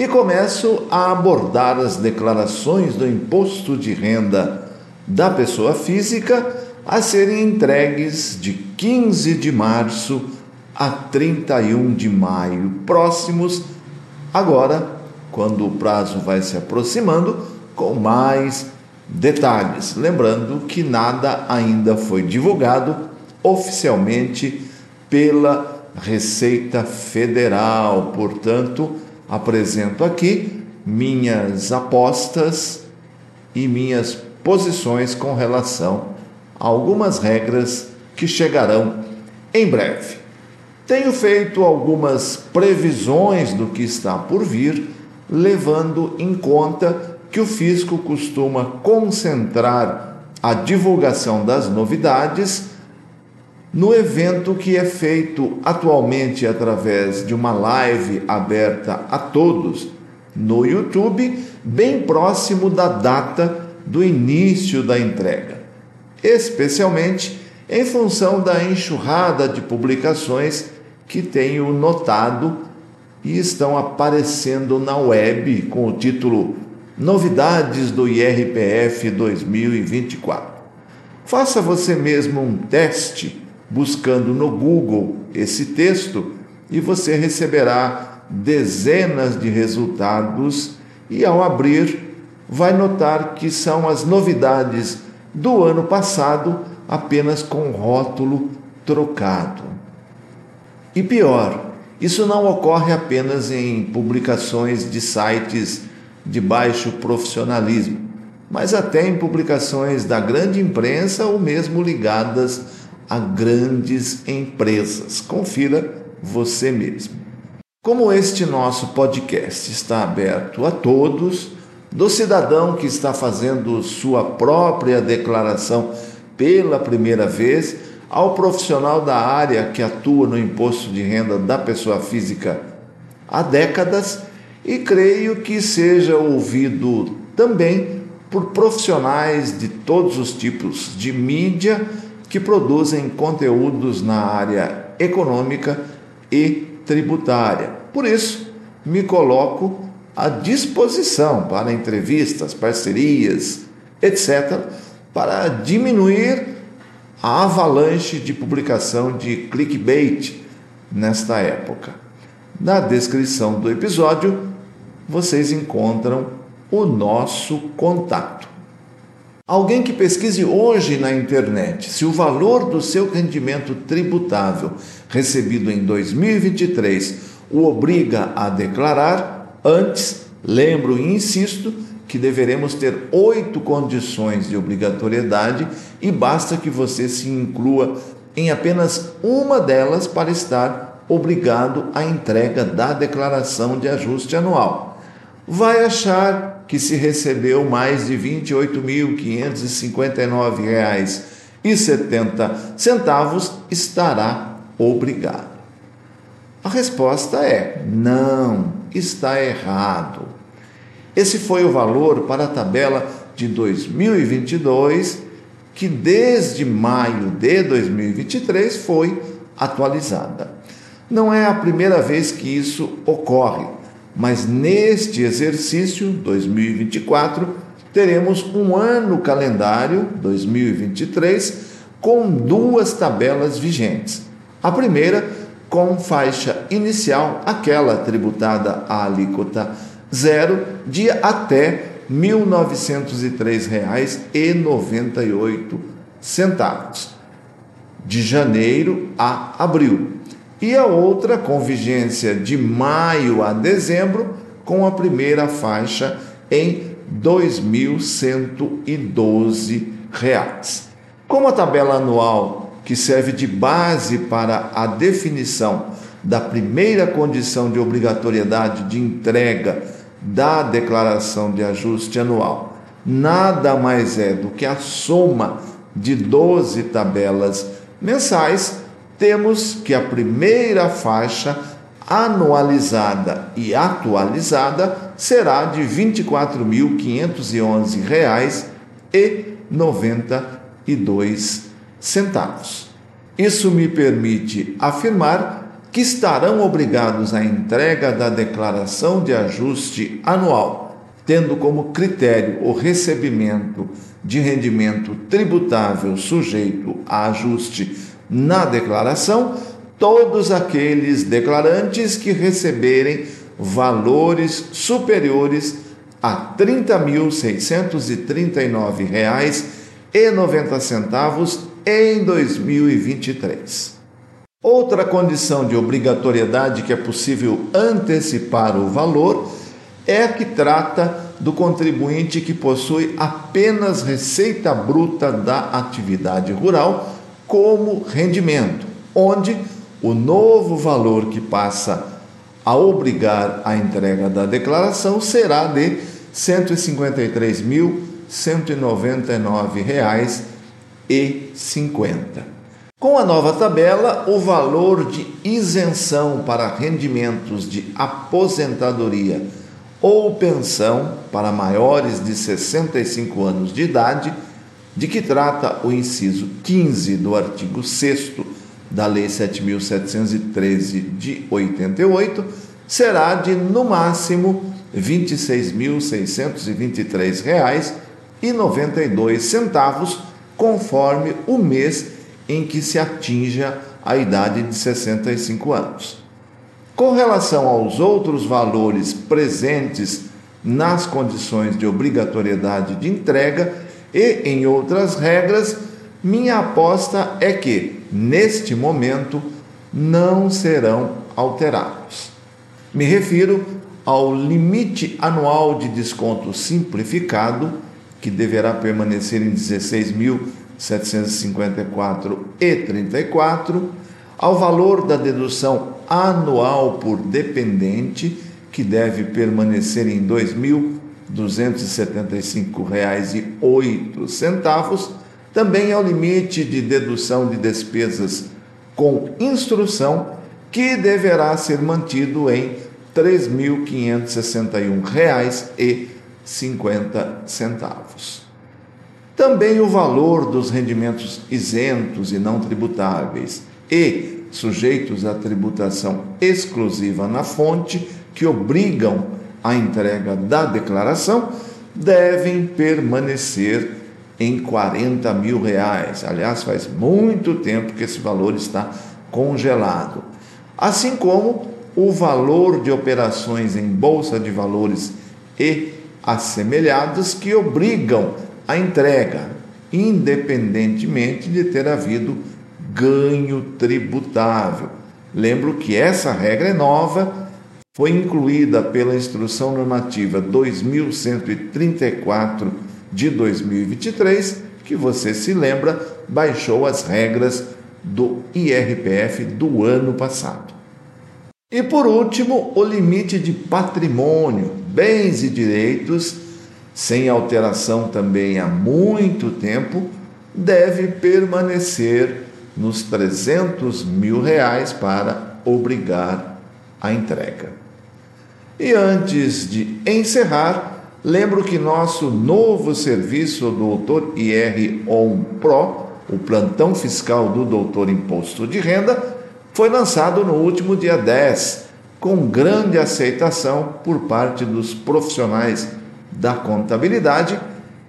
e começo a abordar as declarações do imposto de renda da pessoa física a serem entregues de 15 de março a 31 de maio próximos, agora, quando o prazo vai se aproximando, com mais detalhes. Lembrando que nada ainda foi divulgado oficialmente pela Receita Federal, portanto, apresento aqui minhas apostas e minhas posições com relação a algumas regras que chegarão em breve. Tenho feito algumas previsões do que está por vir, levando em conta que o fisco costuma concentrar a divulgação das novidades no evento que é feito atualmente através de uma live aberta a todos no YouTube, bem próximo da data do início da entrega, especialmente em função da enxurrada de publicações que tenho notado e estão aparecendo na web com o título Novidades do IRPF 2024. Faça você mesmo um teste buscando no Google esse texto e você receberá dezenas de resultados e ao abrir vai notar que são as novidades do ano passado apenas com rótulo trocado. E pior, isso não ocorre apenas em publicações de sites de baixo profissionalismo, mas até em publicações da grande imprensa ou mesmo ligadas a grandes empresas. Confira você mesmo. Como este nosso podcast está aberto a todos, do cidadão que está fazendo sua própria declaração pela primeira vez, ao profissional da área que atua no imposto de renda da pessoa física há décadas, e creio que seja ouvido também por profissionais de todos os tipos de mídia que produzem conteúdos na área econômica e tributária. Por isso, me coloco à disposição para entrevistas, parcerias, etc., para diminuir a avalanche de publicação de clickbait nesta época. Na descrição do episódio, vocês encontram o nosso contato. Alguém que pesquise hoje na internet se o valor do seu rendimento tributável recebido em 2023 o obriga a declarar, antes, lembro e insisto que deveremos ter oito condições de obrigatoriedade e basta que você se inclua em apenas uma delas para estar obrigado à entrega da declaração de ajuste anual. Vai achar que se recebeu mais de R$ 28.559,70 estará obrigado. A resposta é: não, está errado. Esse foi o valor para a tabela de 2022, que desde maio de 2023 foi atualizada. Não é a primeira vez que isso ocorre mas neste exercício 2024 teremos um ano calendário 2023 com duas tabelas vigentes. A primeira com faixa inicial, aquela tributada à alíquota zero, de até R$ 1.903,98, de janeiro a abril e a outra com vigência de maio a dezembro, com a primeira faixa em R$ 2.112. Como a tabela anual, que serve de base para a definição da primeira condição de obrigatoriedade de entrega da declaração de ajuste anual, nada mais é do que a soma de 12 tabelas mensais, temos que a primeira faixa anualizada e atualizada será de R$ 24.511,92. Isso me permite afirmar que estarão obrigados à entrega da declaração de ajuste anual, tendo como critério o recebimento de rendimento tributável sujeito a ajuste na declaração, todos aqueles declarantes que receberem valores superiores a R$ 30.639,90 em 2023. Outra condição de obrigatoriedade que é possível antecipar o valor é a que trata do contribuinte que possui apenas receita bruta da atividade rural como rendimento, onde o novo valor que passa a obrigar a entrega da declaração será de R$ 153.199,50. Com a nova tabela, o valor de isenção para rendimentos de aposentadoria ou pensão para maiores de 65 anos de idade, de que trata o inciso 15 do artigo 6 da Lei 7.713 de 88, será de, no máximo, R$ 26.623,92, conforme o mês em que se atinja a idade de 65 anos. Com relação aos outros valores presentes nas condições de obrigatoriedade de entrega e em outras regras, minha aposta é que, neste momento, não serão alterados. Me refiro ao limite anual de desconto simplificado, que deverá permanecer em 16.754,34, ao valor da dedução anual por dependente, que deve permanecer em R$ 2.275,08, também ao limite de dedução de despesas com instrução, que deverá ser mantido em R$ 3.561,50. Também o valor dos rendimentos isentos e não tributáveis e sujeitos à tributação exclusiva na fonte, que obrigam a entrega da declaração, devem permanecer em 40 mil reais. Aliás, faz muito tempo que esse valor está congelado. Assim como o valor de operações em bolsa de valores e assemelhados que obrigam a entrega, independentemente de ter havido ganho tributável. Lembro que essa regra é nova, foi incluída pela Instrução Normativa 2134 de 2023, que você se lembra, baixou as regras do IRPF do ano passado. E por último, o limite de patrimônio, bens e direitos, sem alteração também há muito tempo, deve permanecer nos 300 mil reais para obrigar a entrega. E antes de encerrar, lembro que nosso novo serviço Doutor IR On Pro, o plantão fiscal do Doutor Imposto de Renda, foi lançado no último dia 10, com grande aceitação por parte dos profissionais da contabilidade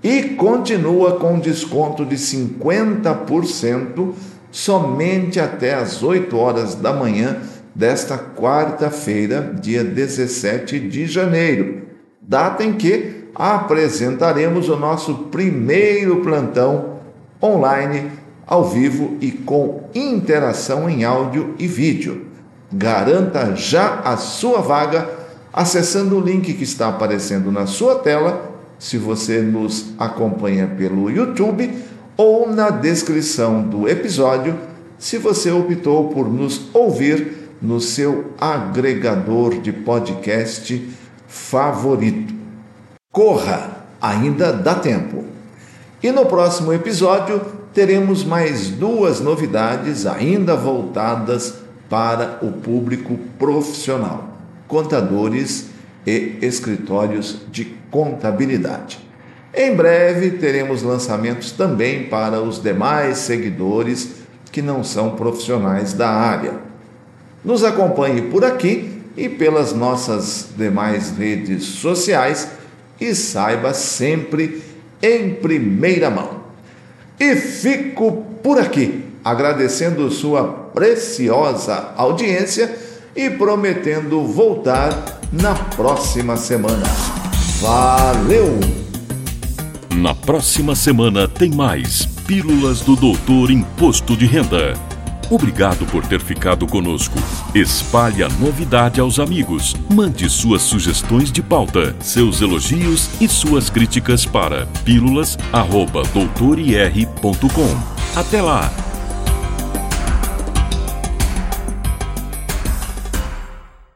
e continua com desconto de 50% somente até às 8 horas da manhã desta quarta-feira, dia 17 de janeiro, data em que apresentaremos o nosso primeiro plantão online, ao vivo e com interação em áudio e vídeo. Garanta já a sua vaga acessando o link que está aparecendo na sua tela, se você nos acompanha pelo YouTube ou na descrição do episódio, se você optou por nos ouvir no seu agregador de podcast favorito. Corra ainda dá tempo. E no próximo episódio teremos mais duas novidades ainda voltadas para o público profissional: contadores e escritórios de contabilidade. Em breve teremos lançamentos também para os demais seguidores que não são profissionais da área. Nos acompanhe por aqui e pelas nossas demais redes sociais e saiba sempre em primeira mão. E fico por aqui, agradecendo sua preciosa audiência e prometendo voltar na próxima semana. Valeu! Na próxima semana tem mais Pílulas do Doutor Imposto de Renda. Obrigado por ter ficado conosco. Espalhe a novidade aos amigos. Mande suas sugestões de pauta, seus elogios e suas críticas para pílulas.doutorir.com. Até lá!